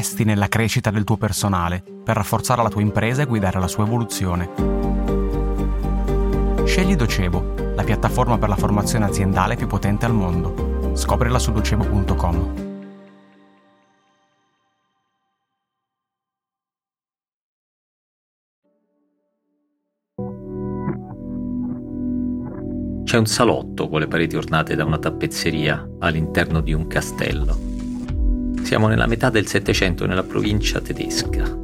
investi nella crescita del tuo personale per rafforzare la tua impresa e guidare la sua evoluzione. Scegli Docebo, la piattaforma per la formazione aziendale più potente al mondo. Scoprila su docebo.com. C'è un salotto con le pareti ornate da una tappezzeria all'interno di un castello. Siamo nella metà del Settecento nella provincia tedesca.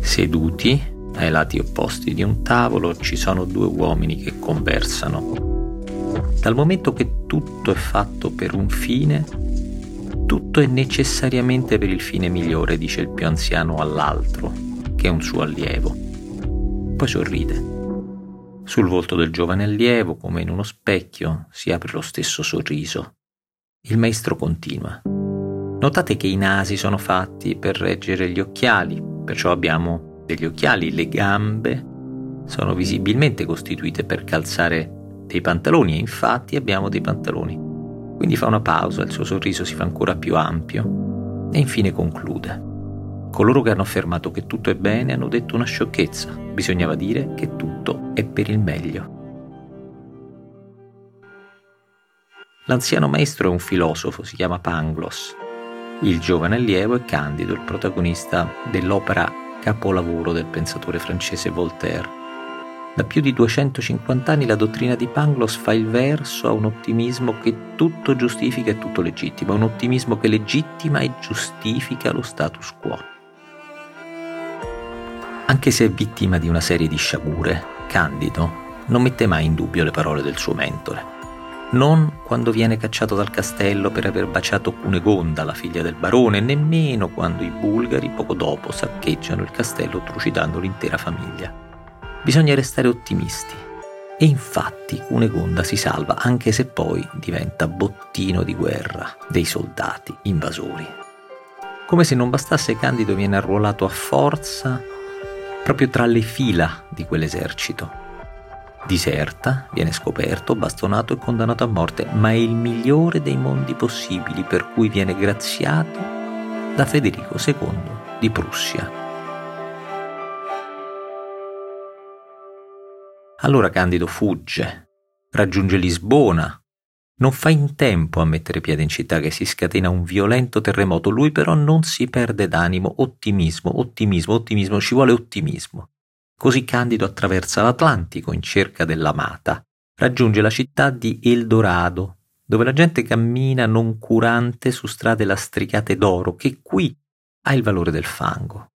Seduti ai lati opposti di un tavolo ci sono due uomini che conversano. Dal momento che tutto è fatto per un fine, tutto è necessariamente per il fine migliore, dice il più anziano all'altro, che è un suo allievo. Poi sorride. Sul volto del giovane allievo, come in uno specchio, si apre lo stesso sorriso. Il maestro continua. Notate che i nasi sono fatti per reggere gli occhiali, perciò abbiamo degli occhiali, le gambe sono visibilmente costituite per calzare dei pantaloni e infatti abbiamo dei pantaloni. Quindi fa una pausa, il suo sorriso si fa ancora più ampio e infine conclude. Coloro che hanno affermato che tutto è bene hanno detto una sciocchezza. Bisognava dire che tutto è per il meglio. L'anziano maestro è un filosofo, si chiama Pangloss. Il giovane allievo è Candido, il protagonista dell'opera capolavoro del pensatore francese Voltaire. Da più di 250 anni la dottrina di Pangloss fa il verso a un ottimismo che tutto giustifica e tutto legittima, un ottimismo che legittima e giustifica lo status quo. Anche se è vittima di una serie di sciagure, Candido non mette mai in dubbio le parole del suo mentore. Non quando viene cacciato dal castello per aver baciato Cunegonda, la figlia del barone, nemmeno quando i bulgari poco dopo saccheggiano il castello trucidando l'intera famiglia. Bisogna restare ottimisti. E infatti Cunegonda si salva anche se poi diventa bottino di guerra dei soldati invasori. Come se non bastasse Candido viene arruolato a forza proprio tra le fila di quell'esercito. Diserta, viene scoperto, bastonato e condannato a morte, ma è il migliore dei mondi possibili per cui viene graziato da Federico II di Prussia. Allora Candido fugge, raggiunge Lisbona, non fa in tempo a mettere piede in città che si scatena un violento terremoto, lui però non si perde d'animo, ottimismo, ottimismo, ottimismo, ci vuole ottimismo. Così Candido attraversa l'Atlantico in cerca dell'amata, raggiunge la città di Eldorado, dove la gente cammina noncurante su strade lastricate d'oro, che qui ha il valore del fango.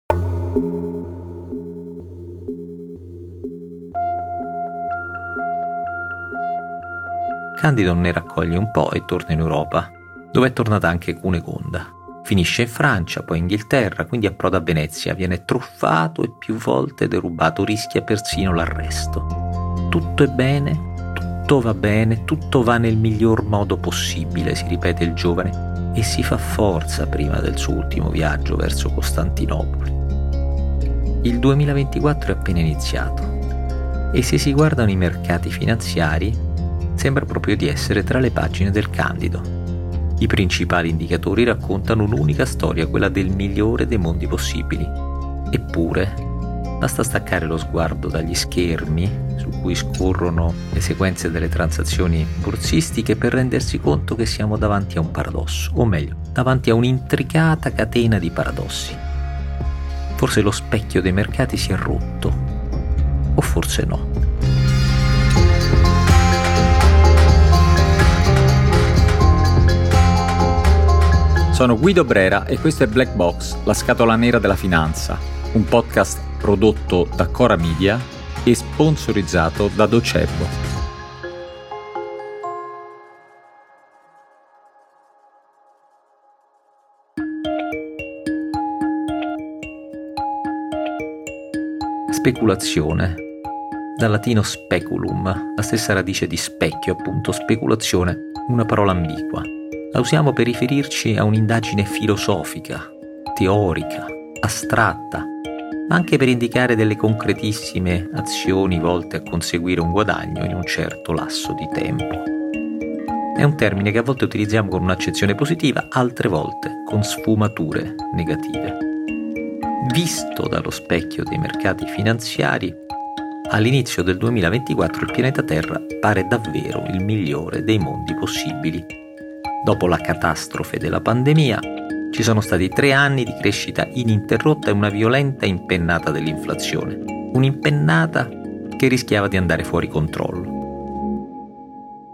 Candido ne raccoglie un po' e torna in Europa, dove è tornata anche Cunegonda. Finisce in Francia, poi in Inghilterra, quindi approda a Venezia, viene truffato e più volte derubato, rischia persino l'arresto. Tutto è bene, tutto va bene, tutto va nel miglior modo possibile, si ripete il giovane, e si fa forza prima del suo ultimo viaggio verso Costantinopoli. Il 2024 è appena iniziato e se si guardano i mercati finanziari sembra proprio di essere tra le pagine del Candido. I principali indicatori raccontano un'unica storia, quella del migliore dei mondi possibili. Eppure, basta staccare lo sguardo dagli schermi su cui scorrono le sequenze delle transazioni borsistiche per rendersi conto che siamo davanti a un paradosso, o meglio, davanti a un'intricata catena di paradossi. Forse lo specchio dei mercati si è rotto, o forse no. Sono Guido Brera e questo è Black Box, la scatola nera della finanza, un podcast prodotto da Cora Media e sponsorizzato da Docebo. Speculazione. Dal latino speculum, la stessa radice di specchio, appunto, speculazione, una parola ambigua la usiamo per riferirci a un'indagine filosofica, teorica, astratta, ma anche per indicare delle concretissime azioni volte a conseguire un guadagno in un certo lasso di tempo. È un termine che a volte utilizziamo con un'accezione positiva, altre volte con sfumature negative. visto dallo specchio dei mercati finanziari, all'inizio del 2024 il pianeta Terra pare davvero il migliore dei mondi possibili. Dopo la catastrofe della pandemia, ci sono stati tre anni di crescita ininterrotta e una violenta impennata dell'inflazione. Un'impennata che rischiava di andare fuori controllo.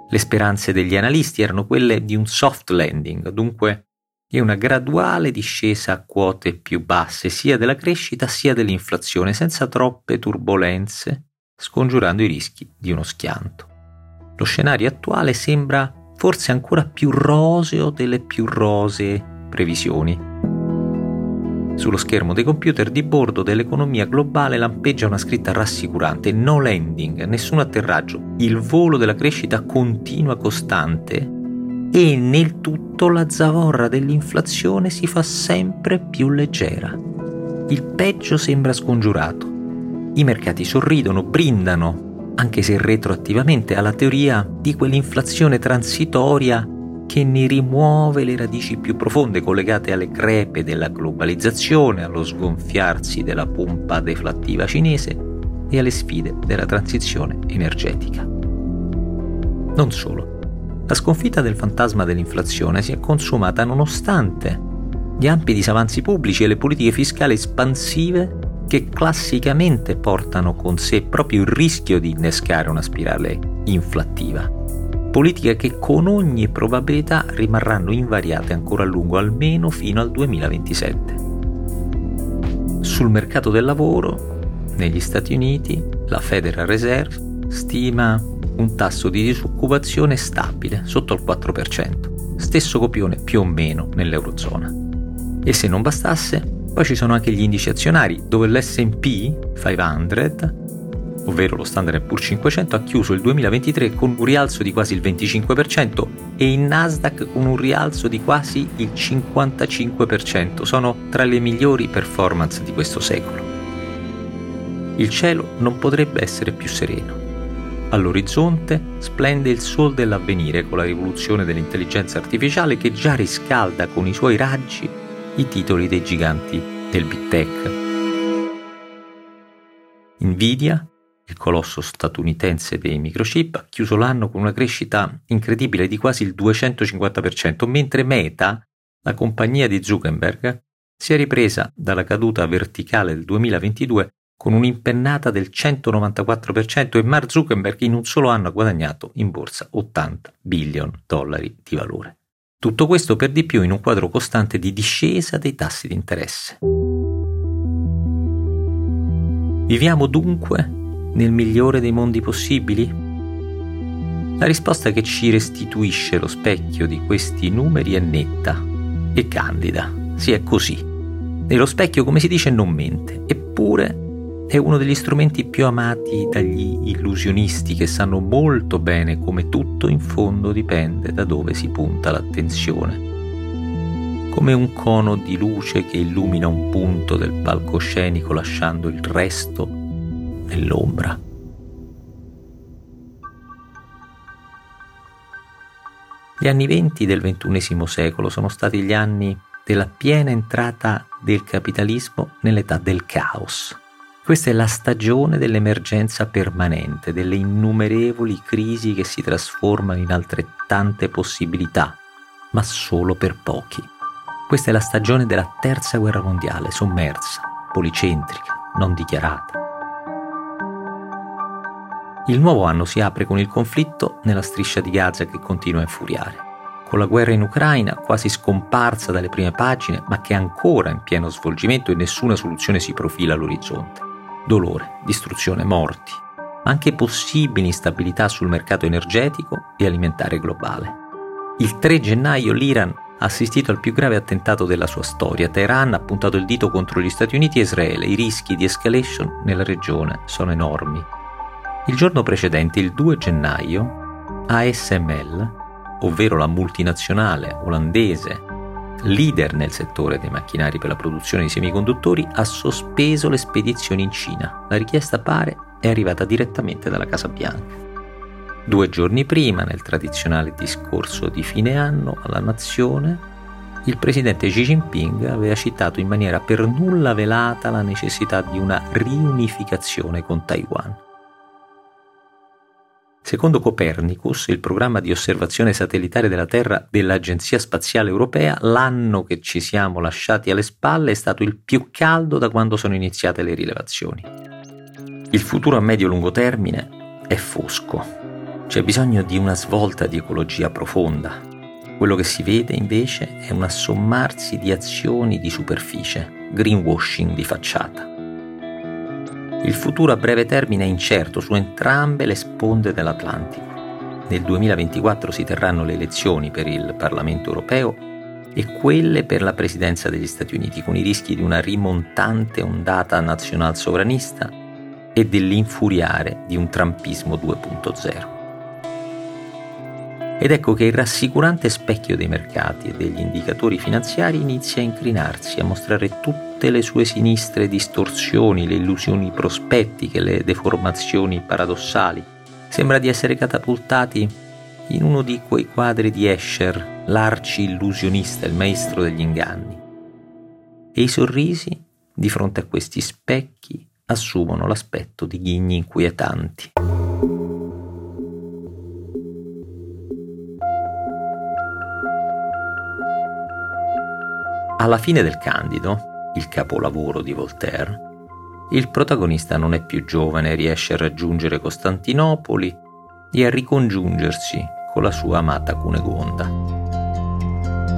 Le speranze degli analisti erano quelle di un soft landing, dunque di una graduale discesa a quote più basse sia della crescita sia dell'inflazione, senza troppe turbulenze, scongiurando i rischi di uno schianto. Lo scenario attuale sembra forse ancora più roseo delle più rosee previsioni. Sullo schermo dei computer di bordo dell'economia globale lampeggia una scritta rassicurante: no landing, nessun atterraggio. Il volo della crescita continua costante e nel tutto la zavorra dell'inflazione si fa sempre più leggera. Il peggio sembra scongiurato. I mercati sorridono, brindano, anche se retroattivamente, alla teoria di quell'inflazione transitoria che ne rimuove le radici più profonde collegate alle crepe della globalizzazione, allo sgonfiarsi della pompa deflattiva cinese e alle sfide della transizione energetica. Non solo. La sconfitta del fantasma dell'inflazione si è consumata nonostante gli ampi disavanzi pubblici e le politiche fiscali espansive che classicamente portano con sé proprio il rischio di innescare una spirale inflattiva politiche che con ogni probabilità rimarranno invariate ancora a lungo, almeno fino al 2027. Sul mercato del lavoro, negli Stati Uniti, la Federal Reserve stima un tasso di disoccupazione stabile, sotto il 4%, stesso copione più o meno nell'Eurozona. E se non bastasse, poi ci sono anche gli indici azionari, dove l'SP 500 ovvero lo Standard Poor's 500, ha chiuso il 2023 con un rialzo di quasi il 25% e il Nasdaq con un rialzo di quasi il 55%. Sono tra le migliori performance di questo secolo. Il cielo non potrebbe essere più sereno. All'orizzonte splende il sol dell'avvenire con la rivoluzione dell'intelligenza artificiale che già riscalda con i suoi raggi i titoli dei giganti del big tech. Nvidia il colosso statunitense dei microchip, ha chiuso l'anno con una crescita incredibile di quasi il 250%, mentre Meta, la compagnia di Zuckerberg, si è ripresa dalla caduta verticale del 2022 con un'impennata del 194% e Mark Zuckerberg in un solo anno ha guadagnato in borsa 80 billion dollari di valore. Tutto questo per di più in un quadro costante di discesa dei tassi di interesse. Viviamo dunque nel migliore dei mondi possibili? La risposta che ci restituisce lo specchio di questi numeri è netta e candida. Sì, è così. E lo specchio, come si dice, non mente. Eppure è uno degli strumenti più amati dagli illusionisti che sanno molto bene come tutto in fondo dipende da dove si punta l'attenzione. Come un cono di luce che illumina un punto del palcoscenico lasciando il resto nell'ombra. Gli anni venti del XXI secolo sono stati gli anni della piena entrata del capitalismo nell'età del caos. Questa è la stagione dell'emergenza permanente, delle innumerevoli crisi che si trasformano in altrettante possibilità, ma solo per pochi. Questa è la stagione della terza guerra mondiale, sommersa, policentrica, non dichiarata. Il nuovo anno si apre con il conflitto nella striscia di Gaza che continua a infuriare, con la guerra in Ucraina quasi scomparsa dalle prime pagine ma che è ancora in pieno svolgimento e nessuna soluzione si profila all'orizzonte. Dolore, distruzione, morti, ma anche possibili instabilità sul mercato energetico e alimentare globale. Il 3 gennaio l'Iran ha assistito al più grave attentato della sua storia. Teheran ha puntato il dito contro gli Stati Uniti e Israele. I rischi di escalation nella regione sono enormi il giorno precedente, il 2 gennaio, ASML, ovvero la multinazionale olandese leader nel settore dei macchinari per la produzione di semiconduttori, ha sospeso le spedizioni in Cina. La richiesta pare è arrivata direttamente dalla Casa Bianca. Due giorni prima, nel tradizionale discorso di fine anno alla nazione, il presidente Xi Jinping aveva citato in maniera per nulla velata la necessità di una riunificazione con Taiwan. Secondo Copernicus, il programma di osservazione satellitare della Terra dell'Agenzia Spaziale Europea, l'anno che ci siamo lasciati alle spalle è stato il più caldo da quando sono iniziate le rilevazioni. Il futuro a medio-lungo termine è fosco. C'è bisogno di una svolta di ecologia profonda, quello che si vede invece è un assommarsi di azioni di superficie, greenwashing di facciata. Il futuro a breve termine è incerto su entrambe le sponde dell'Atlantico. Nel 2024 si terranno le elezioni per il Parlamento europeo e quelle per la presidenza degli Stati Uniti, con i rischi di una rimontante ondata nazional sovranista e dell'infuriare di un trumpismo 2.0. Ed ecco che il rassicurante specchio dei mercati e degli indicatori finanziari inizia a inclinarsi, a mostrare tutte le sue sinistre distorsioni, le illusioni prospettiche, le deformazioni paradossali. Sembra di essere catapultati in uno di quei quadri di Escher, l'arci illusionista, il maestro degli inganni. E i sorrisi, di fronte a questi specchi, assumono l'aspetto di ghigni inquietanti. Alla fine del Candido, il capolavoro di Voltaire, il protagonista non è più giovane e riesce a raggiungere Costantinopoli e a ricongiungersi con la sua amata Cunegonda.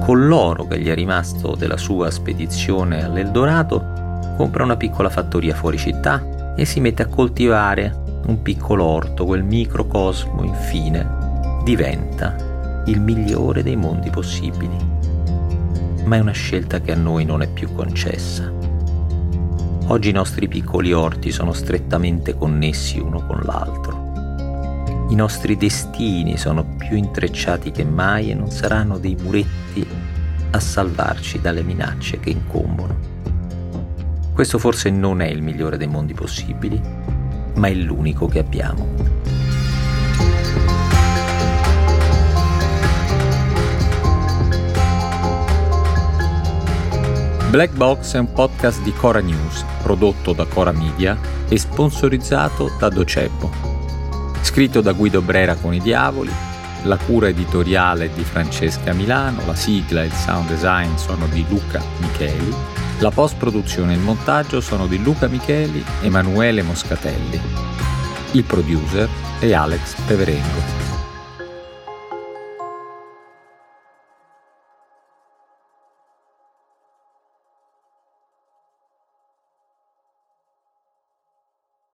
Con l'oro che gli è rimasto della sua spedizione all'Eldorado, compra una piccola fattoria fuori città e si mette a coltivare un piccolo orto, quel microcosmo infine diventa il migliore dei mondi possibili ma è una scelta che a noi non è più concessa. Oggi i nostri piccoli orti sono strettamente connessi uno con l'altro. I nostri destini sono più intrecciati che mai e non saranno dei muretti a salvarci dalle minacce che incombono. Questo forse non è il migliore dei mondi possibili, ma è l'unico che abbiamo. Black Box è un podcast di Cora News, prodotto da Cora Media e sponsorizzato da Docebo. Scritto da Guido Brera con i Diavoli, la cura editoriale di Francesca Milano, la sigla e il sound design sono di Luca Micheli, la post-produzione e il montaggio sono di Luca Micheli e Emanuele Moscatelli. Il producer è Alex Peverengo.